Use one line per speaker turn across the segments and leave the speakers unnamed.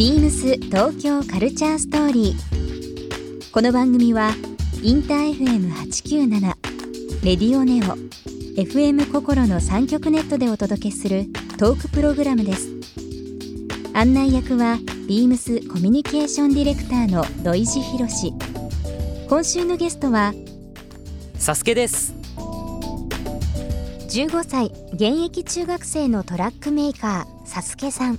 ビームス東京カルチャーストーリー。この番組はインター FM897 レディオネオ FM 心の三極ネットでお届けするトークプログラムです。案内役はビームスコミュニケーションディレクターの土井博志。今週のゲストは
サスケです
15歳現役中学生のトラックメーカーサスケさん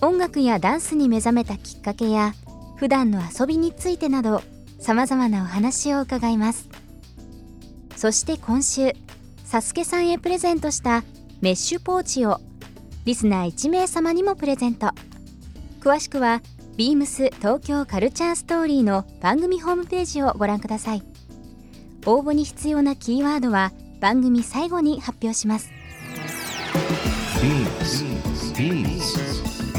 音楽やダンスに目覚めたきっかけや普段の遊びについてなどさまざまなお話を伺います。そして今週サスケさんへプレゼントしたメッシュポーチをリスナー1名様にもプレゼント。詳しくはビームス東京カルチャーストーリーの番組ホームページをご覧ください。応募に必要なキーワードは番組最後に発表します。
Beams.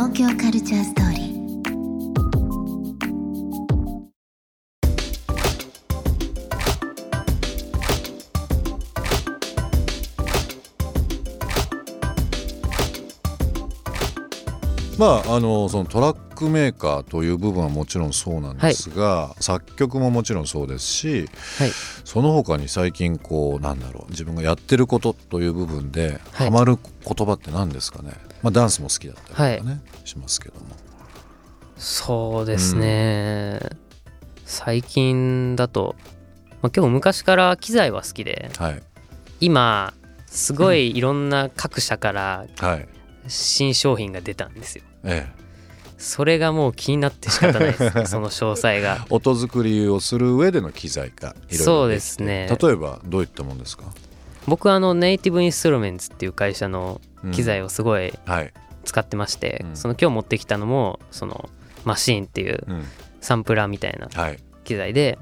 東京カルチャーストーリー。
まああのそのトラックメーカーという部分はもちろんそうなんですが、作曲ももちろんそうですし
はい。
その他に最近こうなんだろう自分がやってることという部分で
はい。
ハマる言葉って何ですかね、まあ、ダンスも好きだったりとかね、しますけども。
そうですね、最近だと、まあ、今日昔から機材は好きで
はい。
今すごいいろんな各社から
はい。
新商品が出たんですよ。
ええ。
それがもう気になって仕方ないですね その詳細が。
音作りをする上での機材がいろいろできて。
そうですね。
例えばどういったもんですか、
僕はあのネイティブインストゥルメンツっていう会社の
うん。
機材をすごい
はい、
使ってまして、
うん。
その今日持ってきたのもそのマシーンっていう
うん。
サンプラーみたいな
はい。
機材で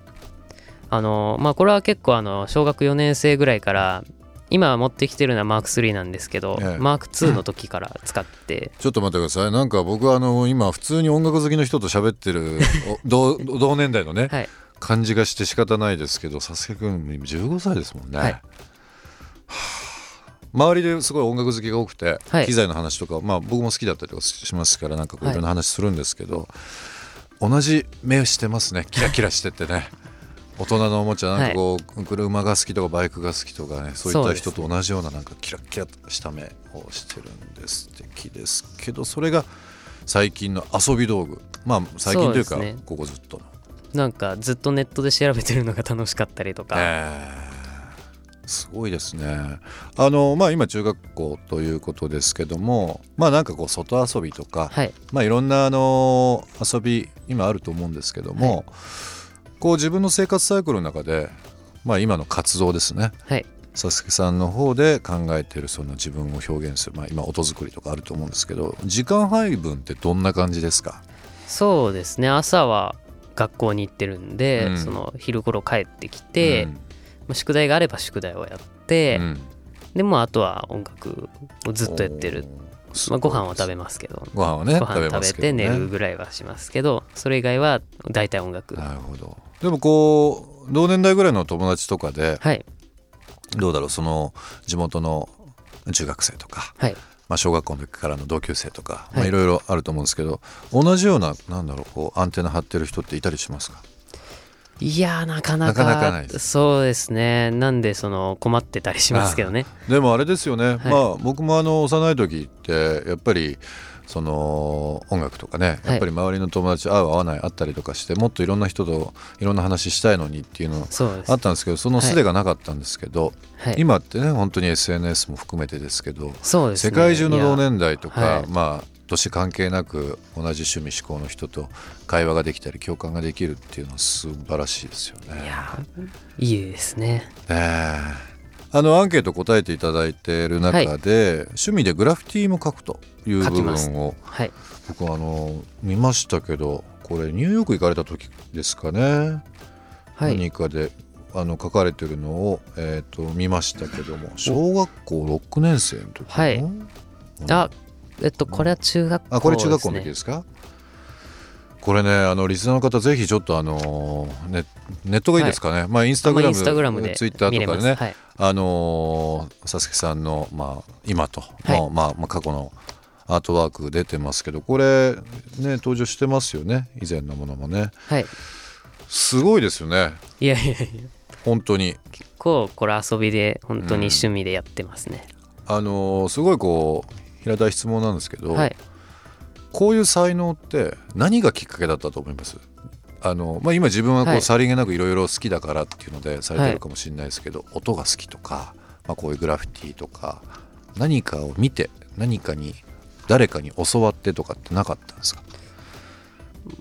あのまあこれは結構あの小学4年生ぐらいから今持ってきてるのはマーク3なんですけど、
ええ。
マーク2の時から使って
ちょっと待ってください。なんか僕はあの今普通に音楽好きの人と喋ってるお 同同年代のね、
はい。
感じがして仕方ないですけど佐々木君今15歳ですもんね、
はい。
はあ周りですごい音楽好きが多くて、
はい。
機材の話とか、まあ、僕も好きだったりとかしますからなんかこう
はい。
いろんな話するんですけど、同じ目してますね。キラキラしててね。大人のおもちゃなんかこう、車が好きとかバイクが好きとかねそういった人と同じようななんかキラキラした目をしてるんです素敵ですけどそれが最近の遊び道具。まあ最近というかここずっとの。
なんかずっとネットで調べてるのが楽しかったりとか、
えーすごいですね。あのまあ今中学校ということですけどもまあなんかこう外遊びとか、
はい。
まあいろんなあの遊び今あると思うんですけども、こう自分の生活サイクルの中でまあ今の活動ですね。
はい。
佐々木さんの方で考えてるその自分を表現する、まあ、今音作りとかあると思うんですけど時間配分ってどんな感じですか？
そうですね。朝は学校に行ってるんで、
うん。
その昼頃帰ってきて、
うん
まあ宿題があれば宿題をやって、
うん。
でもうあとは音楽をずっとやってる、まあ、ご飯は食べますけど。
ご飯はね
ご飯食べて寝るぐらいはしますけどそれ以外は大体音楽。
なるほど。でもこう同年代ぐらいの友達とかで
はい。
どうだろうその地元の中学生とか、
はい。
まあ、小学校の時からの同級生とか、まあ、
はい。
いろいろあると思うんですけど同じようななんだろうこうアンテナ張ってる人っていたりしますか？
いやーなかなか
なかないです。
そうですね。なんでその困ってたりしますけどね。
でもあれですよね、
い。
まあ僕もあの幼い時ってやっぱりその音楽とかねやっぱり周りの友達合う合わないあったりとかしてもっといろんな人といろんな話したいのにっていうのあったんですけどその術がなかったんですけど、
はい、
今ってね本当に SNS も含めてですけど
そうですね。
世界中の同年代とか、まあ年関係なく同じ趣味思考の人と会話ができたり共感ができるっていうのは素晴らしいですよね。
いやーいいですね。
ねえ。あのアンケート答えていただいている中で、趣味でグラフィティも書くという部分を
はい。
僕はあの見ましたけどこれニューヨーク行かれた時ですかね、
はい。
何かであの書かれてるのを、えー、と見ましたけども小学校6年生の時の？
はい。
うん
あえっとこれは中学校です、ね、
あこれ中学校の時ですか？これねあのリスナーの方ぜひちょっとあのネネットがいいですかね、まあインスタグラム
まあ
ツイッターとかでね。
はい。
あのー佐々木さんの、まあ、今と、
はい。
まあまあまあ、過去のアートワーク出てますけどこれね登場してますよね？以前のものもね。
はい。
すごいですよね。
いやいやいや。
本当に。
結構これ遊びで本当に趣味でやってますね、
あのーすごいこう平たい質問なんですけど、
はい。
こういう才能って何がきっかけだったと思います？あの、まあ、今自分はこ
はい。
うさりげなくいろいろ好きだからっていうのでされてるかもしれないですけど、音が好きとか、まあ、こういうグラフィティとか何かを見て何かに誰かに教わってとかってなかったんですか？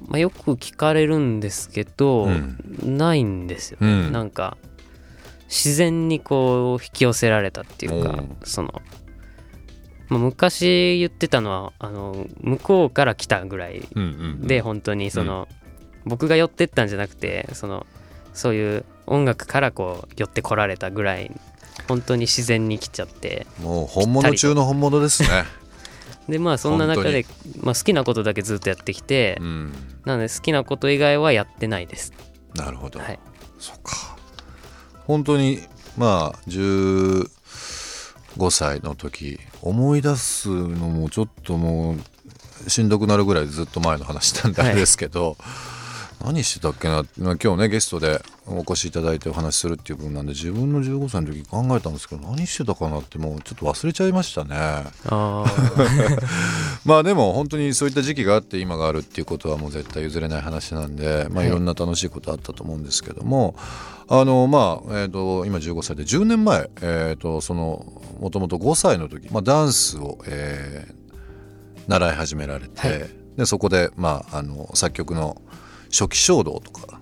まあ、よく聞かれるんですけど、
うん。
ないんですよ、
うん。
なんか自然にこう引き寄せられたっていうか
うん。
その、まあ、昔言ってたのはあの向こうから来たぐらいで本当にその、僕が寄ってったんじゃなくてそのそういう音楽からこう寄ってこられたぐらい本当に自然に来ちゃって
もう本物中の本物ですね、
でまあそんな中で、まあ、好きなことだけずっとやってきて、
うん、
なので好きなこと以外はやってないです。
なるほど、
はい。
そっか。本当にまあ15歳の時思い出すのもちょっともうしんどくなるぐらいずっと前の話なんであれですけど、何してたっけな、まあ、今日ねゲストでお越しいただいてお話しするっていう分なんで自分の15歳の時考えたんですけど何してたかなってもうちょっと忘れちゃいましたね。
あー。
まあでも本当にそういった時期があって今があるっていうことはもう絶対譲れない話なんで、まあ、
はい。
いろんな楽しいことあったと思うんですけども、あのまあ、えー、と今15歳で10年前、えー、とそのもともと5歳の時、まあ、ダンスを、えー習い始められて、
はい。
でそこで、まあ、あの作曲の初期衝動とか、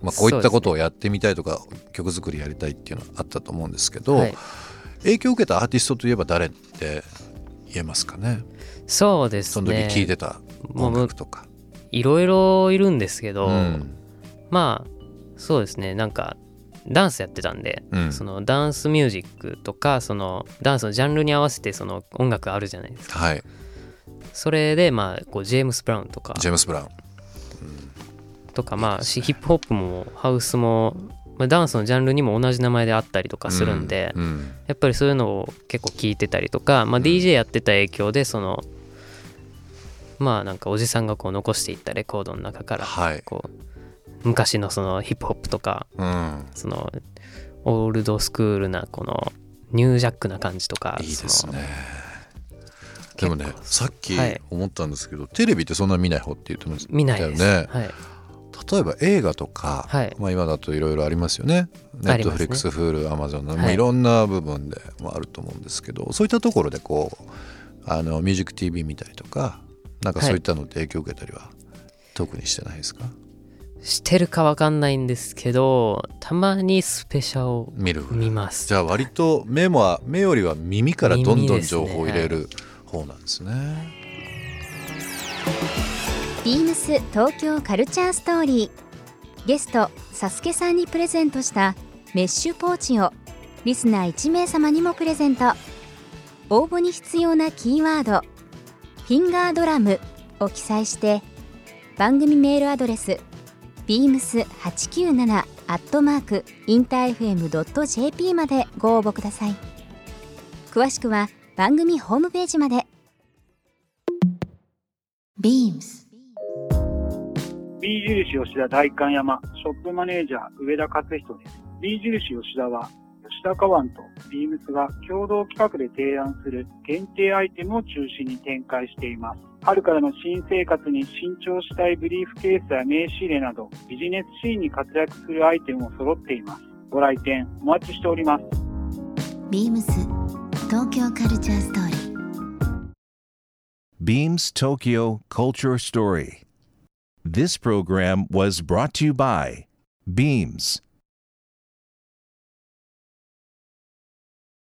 まあ、こういったことをやってみたいとか、曲作りやりたいっていうのがあったと思うんですけど、
はい、
影響を受けたアーティストといえば誰って言えますかね？
そうです
その時
ね
聴いてた音楽とか。
いろいろいるんですけど、
うん。
まあそうですね。なんかダンスやってたんで、
うん。
そのダンスミュージックとかそのダンスのジャンルに合わせてその音楽あるじゃないですか。
はい、
それでまあこうジェームス・ブラウンとか。
ジェームス・ブラウン。
とかまあしヒップホップもハウスも、まあ、ダンスのジャンルにも同じ名前であったりとかするんで、
うん。
やっぱりそういうのを結構聞いてたりとか、まあ、DJ やってた影響でそのまあなんかおじさんがこう残していったレコードの中から
はい。
こう昔のそのヒップホップとか
うん、
そのオールドスクールなこのニュージャックな感じとか
いいですね。でもねさっき
はい。
思ったんですけど、テレビってそんな見ない方って言ってました
見ないです、
よね。
はい、
例えば映画とか、
はい。
まあ、今だといろいろありますよね。 Netflix、Hulu、Amazon の、
はい。
もういろんな部分でもあると思うんですけど、そういったところでこうあのミュージック TV 見たりとか、なんかそういったので影響を受けたりは特にしてないですか？
してるかわかんないんですけどたまにスペシャルを
見る
見ます。
じゃあ割と目も目よりは耳からどんどん情報を入れる方なんですね。
ビームス東京カルチャーストーリー。ゲストサスケさんにプレゼントしたメッシュポーチをリスナー1名様にもプレゼント。応募に必要なキーワード「フィンガードラム」を記載して番組メールアドレス beams897 アットマークインター FM.jp までご応募ください詳しくは番組ホームページまで
beams
B 印吉田代官山ショップマネージャー上田勝人です。B 印吉田は吉田カワンとビームスが共同企画で提案する限定アイテムを中心に展開しています。春からの新生活に新調したいブリーフケースや名刺入れなどビジネスシーンに活躍するアイテムも揃っています。ご来店お待ちしております。
beams 東京カルチャーストーリー
Beams Tokyo Culture Story. This program was brought to you by Beams.